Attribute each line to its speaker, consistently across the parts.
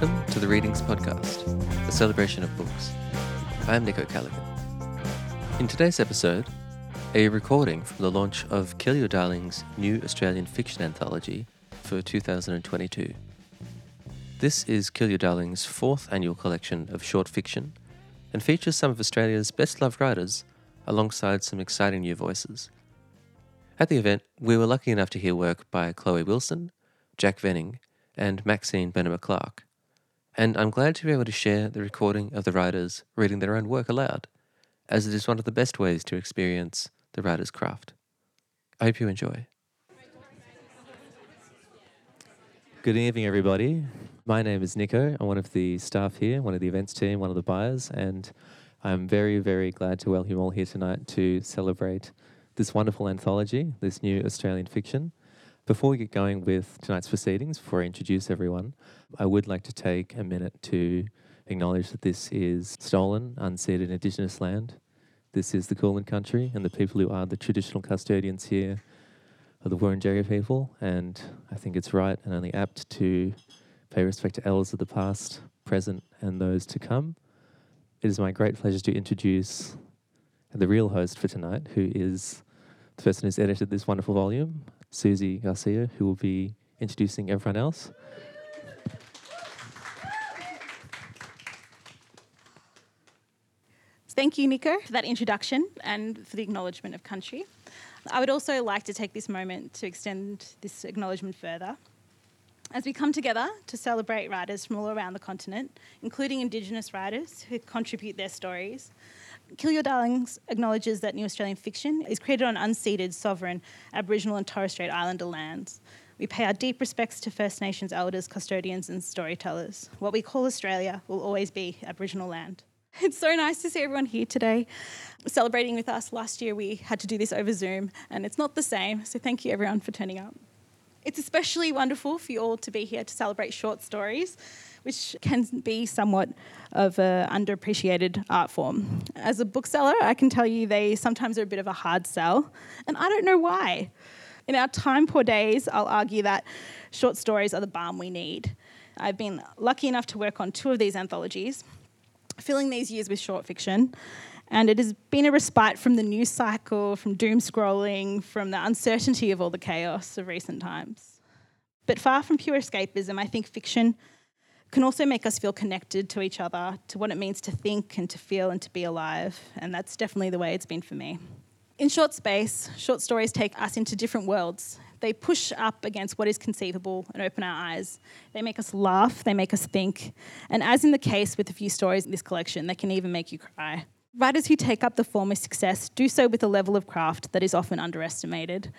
Speaker 1: Welcome to the Readings Podcast, a celebration of books. I'm Nico Callaghan. In today's episode, a recording from the launch of Kill Your Darlings' new Australian fiction anthology for 2022. This is Kill Your Darlings' fourth annual collection of short fiction and features some of Australia's best loved writers alongside some exciting new voices. At the event, we were lucky enough to hear work by Chloe Wilson, Jack Vening, and Maxine Beneba Clarke. And I'm glad to be able to share the recording of the writers reading their own work aloud, as it is one of the best ways to experience the writer's craft. I hope you enjoy. Good evening, everybody. My name is Nico. I'm one of the staff here, one of the events team, one of the buyers, and I'm very, very glad to welcome you all here tonight to celebrate this wonderful anthology, this new Australian fiction. Before we get going with tonight's proceedings, before I introduce everyone, I would like to take a minute to acknowledge that this is stolen, unceded Indigenous land. This is the Kulin country, and the people who are the traditional custodians here are the Wurundjeri people. And I think it's right and only apt to pay respect to elders of the past, present, and those to come. It is my great pleasure to introduce the real host for tonight, who is the person who's edited this wonderful volume, Susie Garcia, who will be introducing everyone else.
Speaker 2: Thank you, Nico, for that introduction and for the acknowledgement of country. I would also like to take this moment to extend this acknowledgement further. As we come together to celebrate writers from all around the continent, including Indigenous writers who contribute their stories, Kill Your Darlings acknowledges that New Australian fiction is created on unceded, sovereign Aboriginal and Torres Strait Islander lands. We pay our deep respects to First Nations elders, custodians, and storytellers. What we call Australia will always be Aboriginal land. It's so nice to see everyone here today celebrating with us. Last year we had to do this over Zoom, and it's not the same, so thank you everyone for turning up. It's especially wonderful for you all to be here to celebrate short stories which can be somewhat of an underappreciated art form. As a bookseller, I can tell you they sometimes are a bit of a hard sell, and I don't know why. In our time poor days, I'll argue that short stories are the balm we need. I've been lucky enough to work on two of these anthologies, filling these years with short fiction, and it has been a respite from the news cycle, from doom scrolling, from the uncertainty of all the chaos of recent times. But far from pure escapism, I think fiction can also make us feel connected to each other, to what it means to think and to feel and to be alive. And that's definitely the way it's been for me. In short space, short stories take us into different worlds. They push up against what is conceivable and open our eyes. They make us laugh, they make us think. And as in the case with a few stories in this collection, they can even make you cry. Writers who take up the form of success do so with a level of craft that is often underestimated.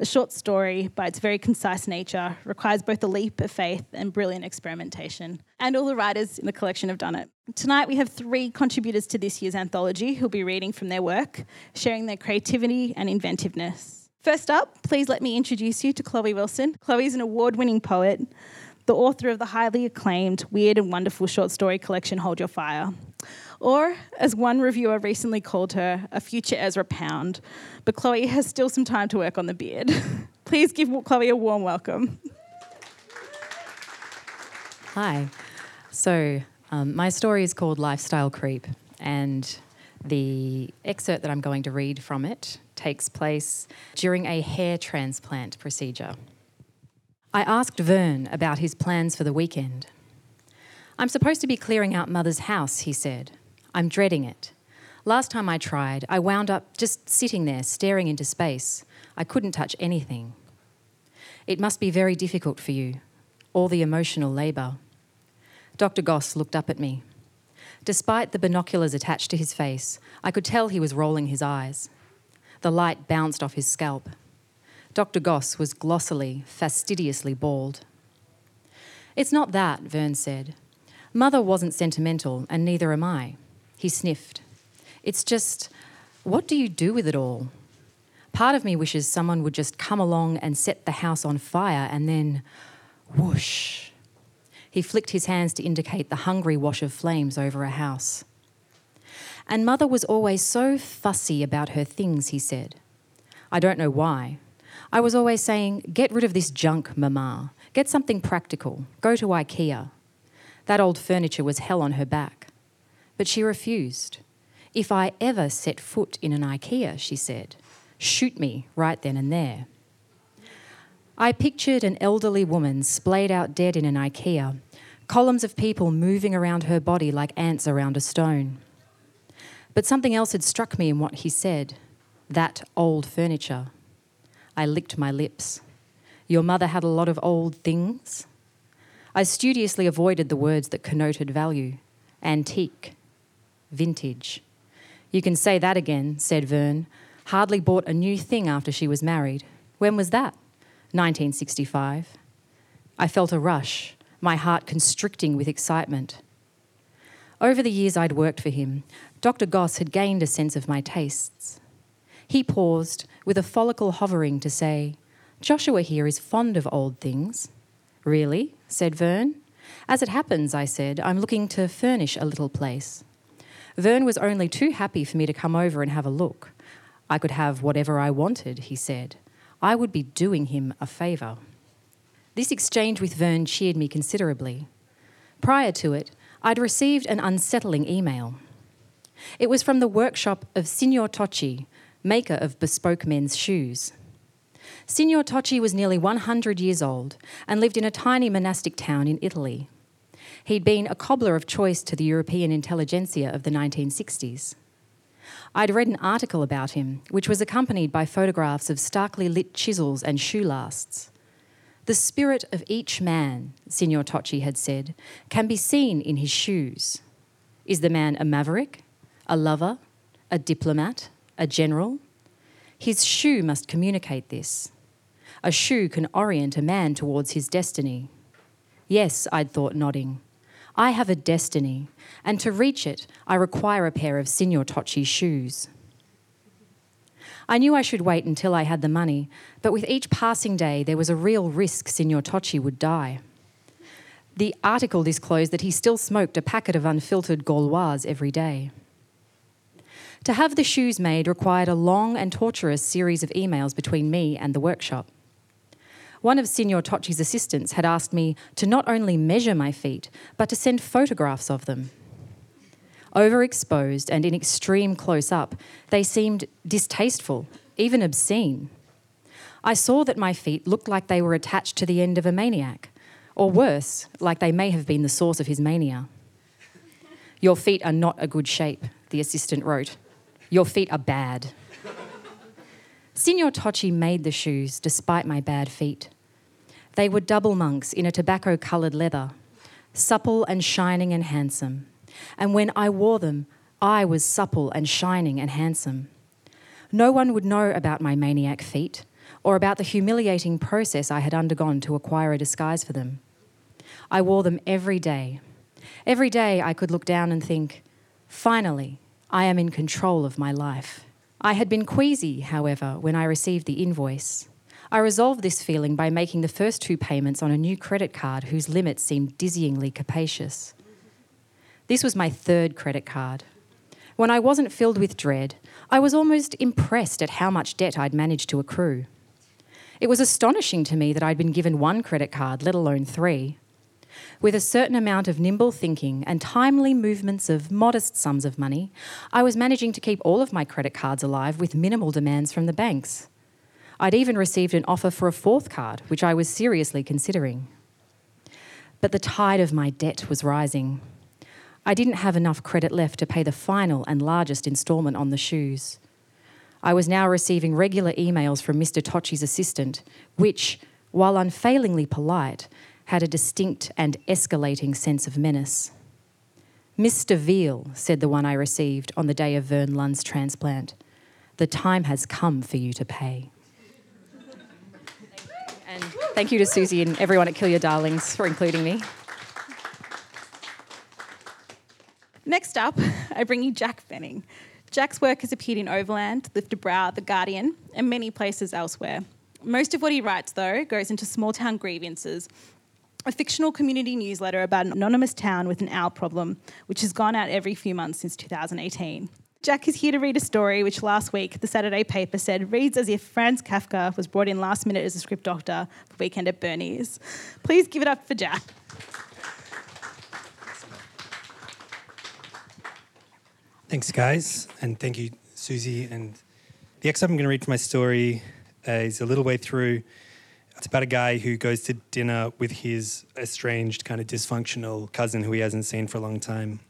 Speaker 2: A short story, by its very concise nature, requires both a leap of faith and brilliant experimentation. And all the writers in the collection have done it. Tonight, we have three contributors to this year's anthology who'll be reading from their work, sharing their creativity and inventiveness. First up, please let me introduce you to Chloe Wilson. Chloe is an award winning poet, the author of the highly acclaimed, weird, and wonderful short story collection Hold Your Fire. Or, as one reviewer recently called her, a future Ezra Pound. But Chloe has still some time to work on the beard. Please give Chloe a warm welcome.
Speaker 3: Hi. So, um, my story is called Lifestyle Creep, and the excerpt that I'm going to read from it takes place during a hair transplant procedure. I asked Vern about his plans for the weekend. I'm supposed to be clearing out Mother's house, he said. I'm dreading it. Last time I tried, I wound up just sitting there staring into space. I couldn't touch anything. It must be very difficult for you, all the emotional labour. Dr. Goss looked up at me. Despite the binoculars attached to his face, I could tell he was rolling his eyes. The light bounced off his scalp. Dr. Goss was glossily, fastidiously bald. It's not that, Vern said. Mother wasn't sentimental, and neither am I. He sniffed. It's just, what do you do with it all? Part of me wishes someone would just come along and set the house on fire and then whoosh. He flicked his hands to indicate the hungry wash of flames over a house. And mother was always so fussy about her things, he said. I don't know why. I was always saying, Get rid of this junk, Mama. Get something practical. Go to IKEA. That old furniture was hell on her back. But she refused. If I ever set foot in an IKEA, she said, shoot me right then and there. I pictured an elderly woman splayed out dead in an IKEA, columns of people moving around her body like ants around a stone. But something else had struck me in what he said that old furniture. I licked my lips. Your mother had a lot of old things? I studiously avoided the words that connoted value antique, vintage. You can say that again, said Vern. Hardly bought a new thing after she was married. When was that? 1965. I felt a rush, my heart constricting with excitement. Over the years I'd worked for him, Dr. Goss had gained a sense of my tastes. He paused, with a follicle hovering, to say, Joshua here is fond of old things. Really? said Vern. As it happens, I said, I'm looking to furnish a little place. Vern was only too happy for me to come over and have a look. I could have whatever I wanted, he said. I would be doing him a favour. This exchange with Vern cheered me considerably. Prior to it, I'd received an unsettling email. It was from the workshop of Signor Tocci, maker of bespoke men's shoes. Signor Tocci was nearly 100 years old and lived in a tiny monastic town in Italy. He'd been a cobbler of choice to the European intelligentsia of the 1960s. I'd read an article about him, which was accompanied by photographs of starkly lit chisels and shoe lasts. The spirit of each man, Signor Tocci had said, can be seen in his shoes. Is the man a maverick, a lover, a diplomat, a general? His shoe must communicate this. A shoe can orient a man towards his destiny. Yes, I'd thought, nodding. I have a destiny, and to reach it, I require a pair of Signor Tocci's shoes. I knew I should wait until I had the money, but with each passing day, there was a real risk Signor Tocci would die. The article disclosed that he still smoked a packet of unfiltered Gauloises every day. To have the shoes made required a long and torturous series of emails between me and the workshop. One of Signor Tocci's assistants had asked me to not only measure my feet, but to send photographs of them. Overexposed and in extreme close up, they seemed distasteful, even obscene. I saw that my feet looked like they were attached to the end of a maniac, or worse, like they may have been the source of his mania. Your feet are not a good shape, the assistant wrote. Your feet are bad. Signor Tocci made the shoes despite my bad feet. They were double monks in a tobacco coloured leather, supple and shining and handsome. And when I wore them, I was supple and shining and handsome. No one would know about my maniac feet or about the humiliating process I had undergone to acquire a disguise for them. I wore them every day. Every day I could look down and think, finally, I am in control of my life. I had been queasy, however, when I received the invoice. I resolved this feeling by making the first two payments on a new credit card whose limits seemed dizzyingly capacious. This was my third credit card. When I wasn't filled with dread, I was almost impressed at how much debt I'd managed to accrue. It was astonishing to me that I'd been given one credit card, let alone three. With a certain amount of nimble thinking and timely movements of modest sums of money, I was managing to keep all of my credit cards alive with minimal demands from the banks. I'd even received an offer for a fourth card, which I was seriously considering. But the tide of my debt was rising. I didn't have enough credit left to pay the final and largest instalment on the shoes. I was now receiving regular emails from Mr. Tocci's assistant, which, while unfailingly polite, had a distinct and escalating sense of menace. Mr. Veal, said the one I received on the day of Vern Lund's transplant, the time has come for you to pay. and thank you to Susie and everyone at Kill Your Darlings for including me.
Speaker 2: Next up, I bring you Jack Vening. Jack's work has appeared in Overland, Lifted Brow, The Guardian, and many places elsewhere. Most of what he writes, though, goes into small town grievances a fictional community newsletter about an anonymous town with an owl problem, which has gone out every few months since 2018. Jack is here to read a story which last week the Saturday paper said reads as if Franz Kafka was brought in last minute as a script doctor for Weekend at Bernie's. Please give it up for Jack.
Speaker 4: Thanks, guys, and thank you, Susie. And the excerpt I'm going to read for my story is a little way through it's about a guy who goes to dinner with his estranged, kind of dysfunctional cousin who he hasn't seen for a long time.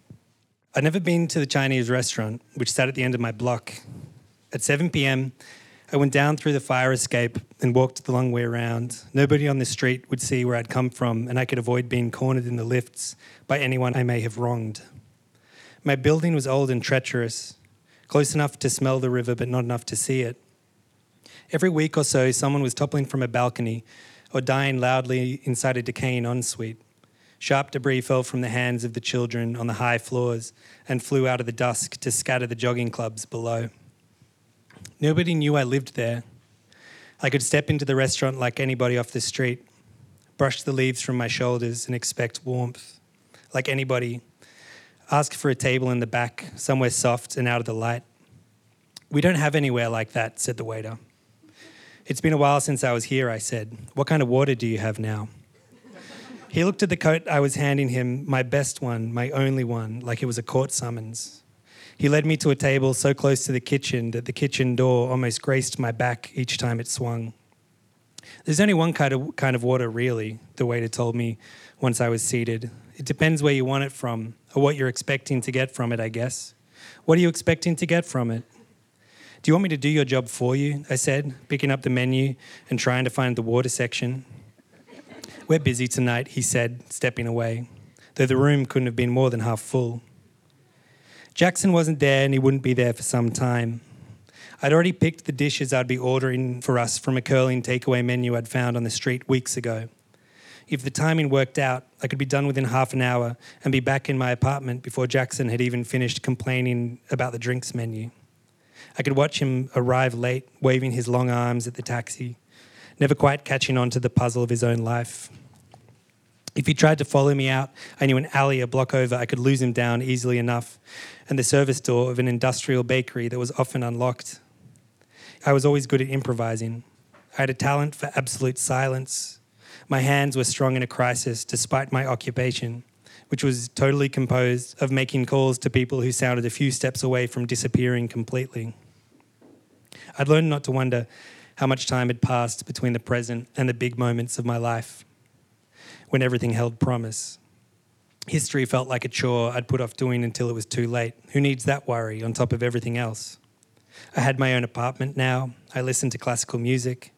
Speaker 4: I'd never been to the Chinese restaurant, which sat at the end of my block. At 7 p.m., I went down through the fire escape and walked the long way around. Nobody on the street would see where I'd come from, and I could avoid being cornered in the lifts by anyone I may have wronged. My building was old and treacherous, close enough to smell the river, but not enough to see it. Every week or so, someone was toppling from a balcony or dying loudly inside a decaying ensuite. Sharp debris fell from the hands of the children on the high floors and flew out of the dusk to scatter the jogging clubs below. Nobody knew I lived there. I could step into the restaurant like anybody off the street, brush the leaves from my shoulders and expect warmth. Like anybody, Ask for a table in the back, somewhere soft and out of the light. We don't have anywhere like that, said the waiter. It's been a while since I was here, I said. What kind of water do you have now? He looked at the coat I was handing him, my best one, my only one, like it was a court summons. He led me to a table so close to the kitchen that the kitchen door almost graced my back each time it swung. There's only one kind of, kind of water, really, the waiter told me once I was seated. It depends where you want it from or what you're expecting to get from it, I guess. What are you expecting to get from it? Do you want me to do your job for you? I said, picking up the menu and trying to find the water section. We're busy tonight, he said, stepping away, though the room couldn't have been more than half full. Jackson wasn't there and he wouldn't be there for some time. I'd already picked the dishes I'd be ordering for us from a curling takeaway menu I'd found on the street weeks ago. If the timing worked out, I could be done within half an hour and be back in my apartment before Jackson had even finished complaining about the drinks menu. I could watch him arrive late, waving his long arms at the taxi, never quite catching on to the puzzle of his own life. If he tried to follow me out, I knew an alley a block over I could lose him down easily enough, and the service door of an industrial bakery that was often unlocked. I was always good at improvising. I had a talent for absolute silence, my hands were strong in a crisis despite my occupation, which was totally composed of making calls to people who sounded a few steps away from disappearing completely. I'd learned not to wonder how much time had passed between the present and the big moments of my life when everything held promise. History felt like a chore I'd put off doing until it was too late. Who needs that worry on top of everything else? I had my own apartment now. I listened to classical music.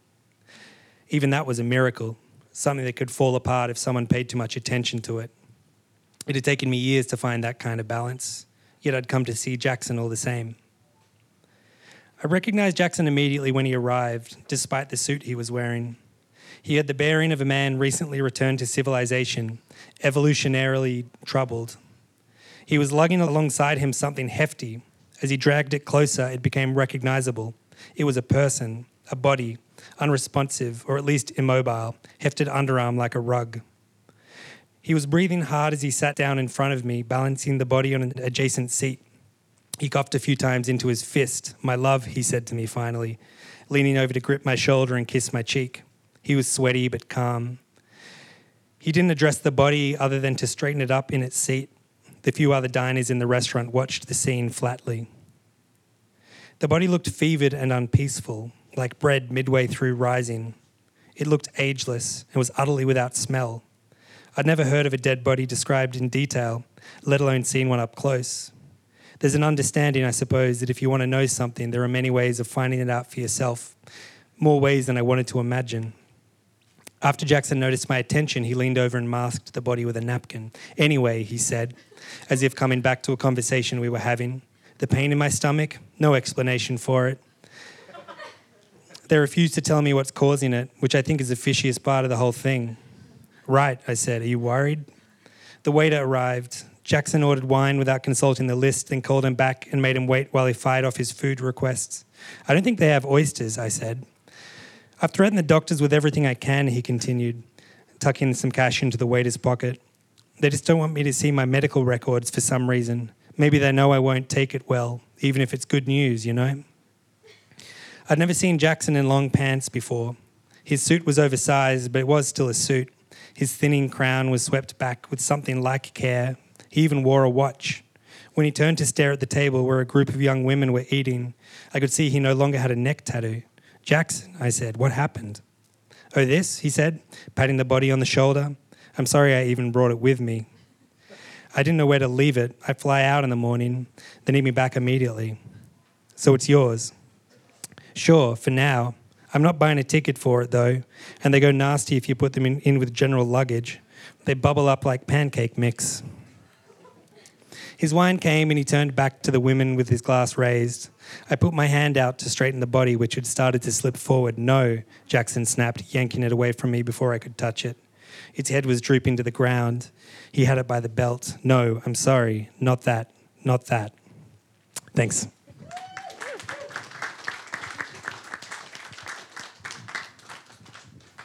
Speaker 4: Even that was a miracle something that could fall apart if someone paid too much attention to it. It had taken me years to find that kind of balance, yet I'd come to see Jackson all the same. I recognized Jackson immediately when he arrived, despite the suit he was wearing. He had the bearing of a man recently returned to civilization, evolutionarily troubled. He was lugging alongside him something hefty. As he dragged it closer, it became recognizable. It was a person, a body, unresponsive, or at least immobile, hefted underarm like a rug. He was breathing hard as he sat down in front of me, balancing the body on an adjacent seat. He coughed a few times into his fist. My love, he said to me finally, leaning over to grip my shoulder and kiss my cheek. He was sweaty but calm. He didn't address the body other than to straighten it up in its seat. The few other diners in the restaurant watched the scene flatly. The body looked fevered and unpeaceful, like bread midway through rising. It looked ageless and was utterly without smell. I'd never heard of a dead body described in detail, let alone seen one up close. There's an understanding, I suppose, that if you want to know something, there are many ways of finding it out for yourself, more ways than I wanted to imagine. After Jackson noticed my attention, he leaned over and masked the body with a napkin. Anyway, he said, as if coming back to a conversation we were having, the pain in my stomach, no explanation for it. They refuse to tell me what's causing it, which I think is the fishiest part of the whole thing. Right, I said. Are you worried? The waiter arrived. Jackson ordered wine without consulting the list, then called him back and made him wait while he fired off his food requests. I don't think they have oysters, I said. I've threatened the doctors with everything I can, he continued, tucking some cash into the waiter's pocket. They just don't want me to see my medical records for some reason. Maybe they know I won't take it well, even if it's good news, you know? I'd never seen Jackson in long pants before. His suit was oversized, but it was still a suit. His thinning crown was swept back with something like care. He even wore a watch. When he turned to stare at the table where a group of young women were eating, I could see he no longer had a neck tattoo. Jackson, I said, what happened? Oh, this, he said, patting the body on the shoulder. I'm sorry I even brought it with me. I didn't know where to leave it. I fly out in the morning. They need me back immediately. So it's yours. Sure, for now. I'm not buying a ticket for it, though, and they go nasty if you put them in, in with general luggage. They bubble up like pancake mix. His wine came and he turned back to the women with his glass raised. I put my hand out to straighten the body, which had started to slip forward. No, Jackson snapped, yanking it away from me before I could touch it. Its head was drooping to the ground. He had it by the belt. No, I'm sorry. Not that. Not that. Thanks.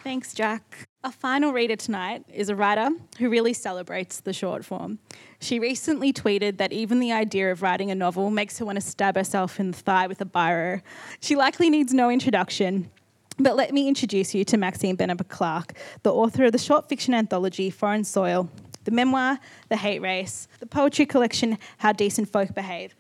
Speaker 2: Thanks, Jack. Our final reader tonight is a writer who really celebrates the short form. She recently tweeted that even the idea of writing a novel makes her want to stab herself in the thigh with a biro. She likely needs no introduction, but let me introduce you to Maxine Beneba Clarke, the author of the short fiction anthology Foreign Soil, the memoir The Hate Race, the poetry collection How Decent Folk Behave,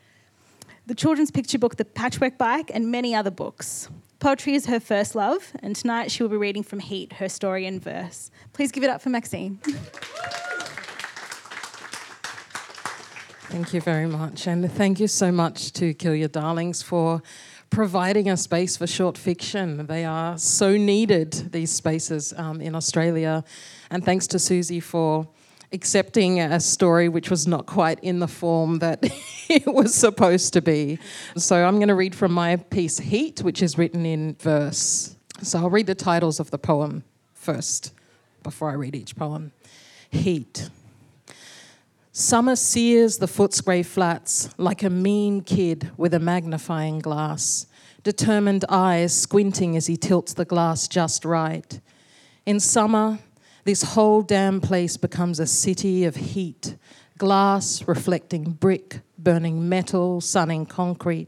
Speaker 2: the children's picture book The Patchwork Bike, and many other books. Poetry is her first love, and tonight she will be reading from Heat, her story in verse. Please give it up for Maxine.
Speaker 5: Thank you very much. And thank you so much to Kill Your Darlings for providing a space for short fiction. They are so needed, these spaces um, in Australia. And thanks to Susie for accepting a story which was not quite in the form that it was supposed to be. So I'm going to read from my piece Heat, which is written in verse. So I'll read the titles of the poem first before I read each poem. Heat. Summer sears the Footscray flats like a mean kid with a magnifying glass, determined eyes squinting as he tilts the glass just right. In summer, this whole damn place becomes a city of heat glass reflecting brick, burning metal, sunning concrete.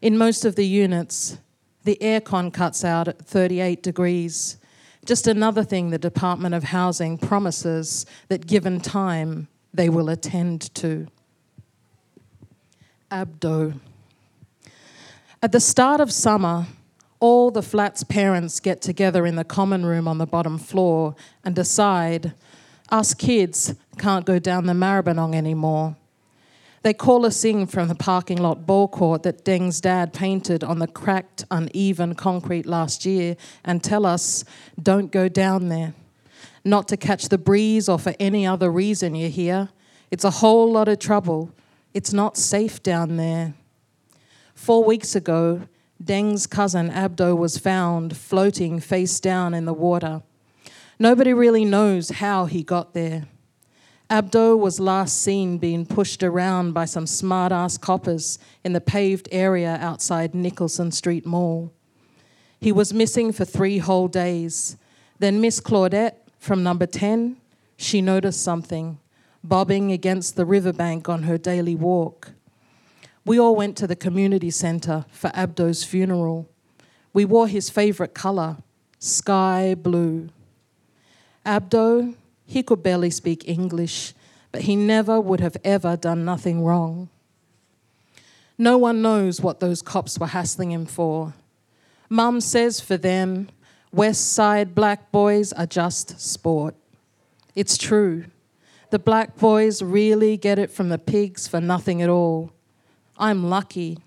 Speaker 5: In most of the units, the aircon cuts out at 38 degrees. Just another thing the Department of Housing promises that given time, they will attend to. Abdo. At the start of summer, all the flat's parents get together in the common room on the bottom floor and decide us kids can't go down the Maribyrnong anymore. They call us in from the parking lot ball court that Deng's dad painted on the cracked, uneven concrete last year and tell us, don't go down there not to catch the breeze or for any other reason, you hear? It's a whole lot of trouble. It's not safe down there. Four weeks ago, Deng's cousin Abdo was found floating face down in the water. Nobody really knows how he got there. Abdo was last seen being pushed around by some smart ass coppers in the paved area outside Nicholson Street Mall. He was missing for three whole days. Then Miss Claudette from number 10, she noticed something bobbing against the riverbank on her daily walk. We all went to the community centre for Abdo's funeral. We wore his favourite colour, sky blue. Abdo, he could barely speak English, but he never would have ever done nothing wrong. No one knows what those cops were hassling him for. Mum says for them, West Side black boys are just sport. It's true. The black boys really get it from the pigs for nothing at all. I'm lucky.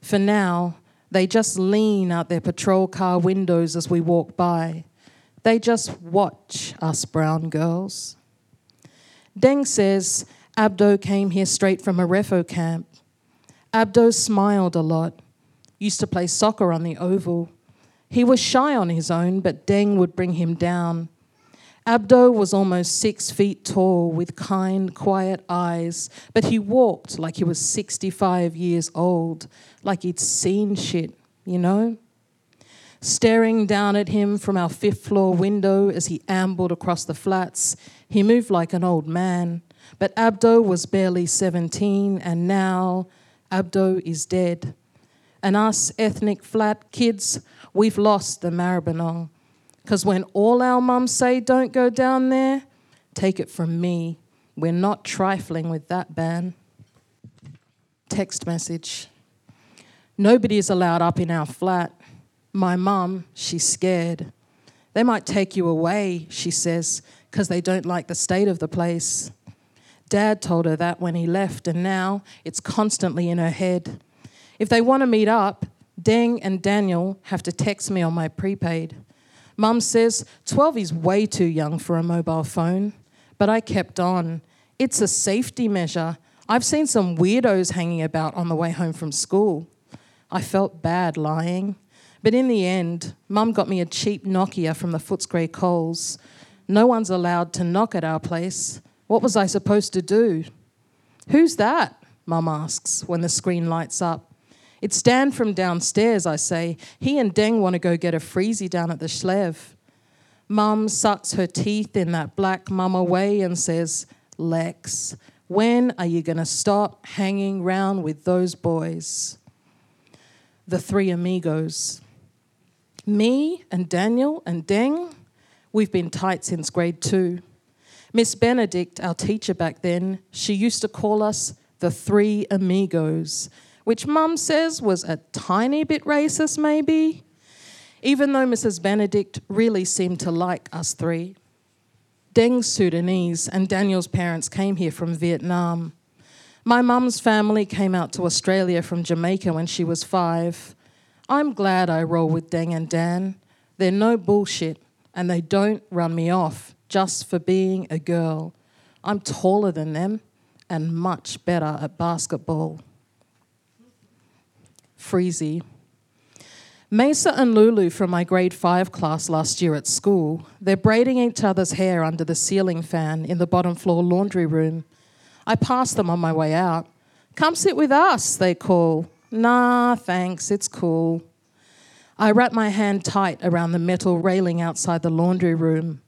Speaker 5: For now, they just lean out their patrol car windows as we walk by. They just watch us brown girls. Deng says Abdo came here straight from a refo camp. Abdo smiled a lot, used to play soccer on the oval. He was shy on his own, but Deng would bring him down. Abdo was almost six feet tall with kind, quiet eyes, but he walked like he was 65 years old, like he'd seen shit, you know? Staring down at him from our fifth floor window as he ambled across the flats, he moved like an old man. But Abdo was barely 17, and now Abdo is dead. And us ethnic flat kids, we've lost the Maribyrnong. Because when all our mums say don't go down there, take it from me, we're not trifling with that ban. text message. Nobody is allowed up in our flat. My mum, she's scared. They might take you away, she says, because they don't like the state of the place. Dad told her that when he left, and now it's constantly in her head. If they want to meet up, Deng and Daniel have to text me on my prepaid. Mum says 12 is way too young for a mobile phone, but I kept on. It's a safety measure. I've seen some weirdos hanging about on the way home from school. I felt bad lying, but in the end, Mum got me a cheap Nokia from the Footscray Coles. No one's allowed to knock at our place. What was I supposed to do? Who's that? Mum asks when the screen lights up. It's Dan from downstairs, I say. He and Deng want to go get a freezy down at the Schlev. Mum sucks her teeth in that black mama way and says, Lex, when are you going to stop hanging round with those boys? The three amigos. Me and Daniel and Deng, we've been tight since grade two. Miss Benedict, our teacher back then, she used to call us the three amigos which mum says was a tiny bit racist, maybe, even though Mrs. Benedict really seemed to like us three. Deng's Sudanese, and Daniel's parents came here from Vietnam. My mum's family came out to Australia from Jamaica when she was five. I'm glad I roll with Deng and Dan. They're no bullshit, and they don't run me off just for being a girl. I'm taller than them and much better at basketball. Freezy. Mesa and Lulu from my grade 5 class last year at school, they're braiding each other's hair under the ceiling fan in the bottom floor laundry room. I pass them on my way out. Come sit with us, they call. Nah, thanks, it's cool. I wrap my hand tight around the metal railing outside the laundry room.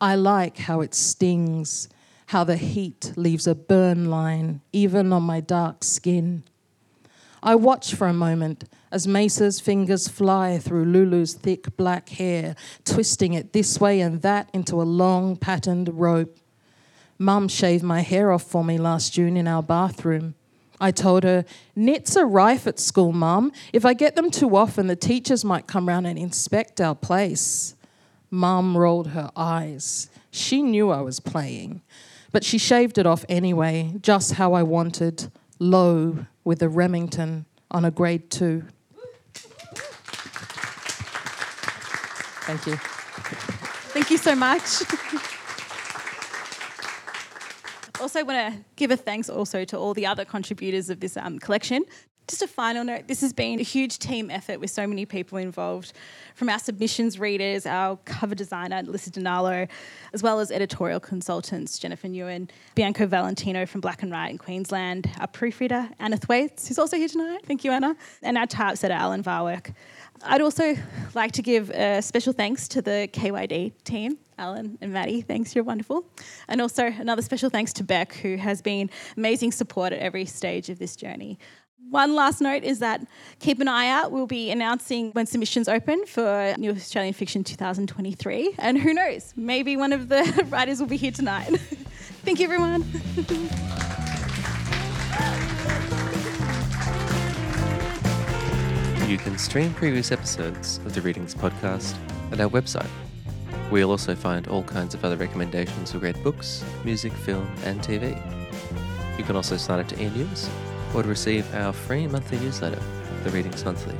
Speaker 5: I like how it stings, how the heat leaves a burn line even on my dark skin. I watch for a moment as Mesa's fingers fly through Lulu's thick black hair, twisting it this way and that into a long patterned rope. Mum shaved my hair off for me last June in our bathroom. I told her, Nits are rife at school, Mum. If I get them too often, the teachers might come round and inspect our place. Mum rolled her eyes. She knew I was playing, but she shaved it off anyway, just how I wanted, low with a Remington on a grade two. Thank you.
Speaker 2: Thank you so much. also, want to give a thanks also to all the other contributors of this um, collection. Just a final note this has been a huge team effort with so many people involved from our submissions readers, our cover designer, Alyssa Donalo, as well as editorial consultants, Jennifer Newen, Bianca Valentino from Black and White in Queensland, our proofreader, Anna Thwaites, who's also here tonight. Thank you, Anna. And our typesetter, Alan Varwerk. I'd also like to give a special thanks to the KYD team, Alan and Maddie. Thanks, you're wonderful. And also another special thanks to Beck, who has been amazing support at every stage of this journey. One last note is that keep an eye out. We'll be announcing when submissions open for New Australian Fiction 2023. And who knows, maybe one of the writers will be here tonight. Thank you, everyone.
Speaker 1: You can stream previous episodes of the Readings podcast at our website. We'll also find all kinds of other recommendations for great books, music, film, and TV. You can also sign up to e-news or to receive our free monthly newsletter, The Readings Monthly.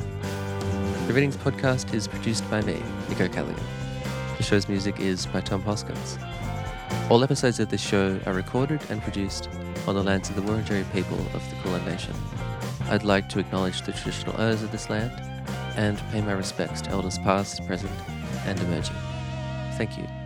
Speaker 1: The Readings podcast is produced by me, Nico Callaghan. The show's music is by Tom Hoskins. All episodes of this show are recorded and produced on the lands of the Wurundjeri people of the Kulin Nation. I'd like to acknowledge the traditional owners of this land and pay my respects to elders past, present, and emerging. Thank you.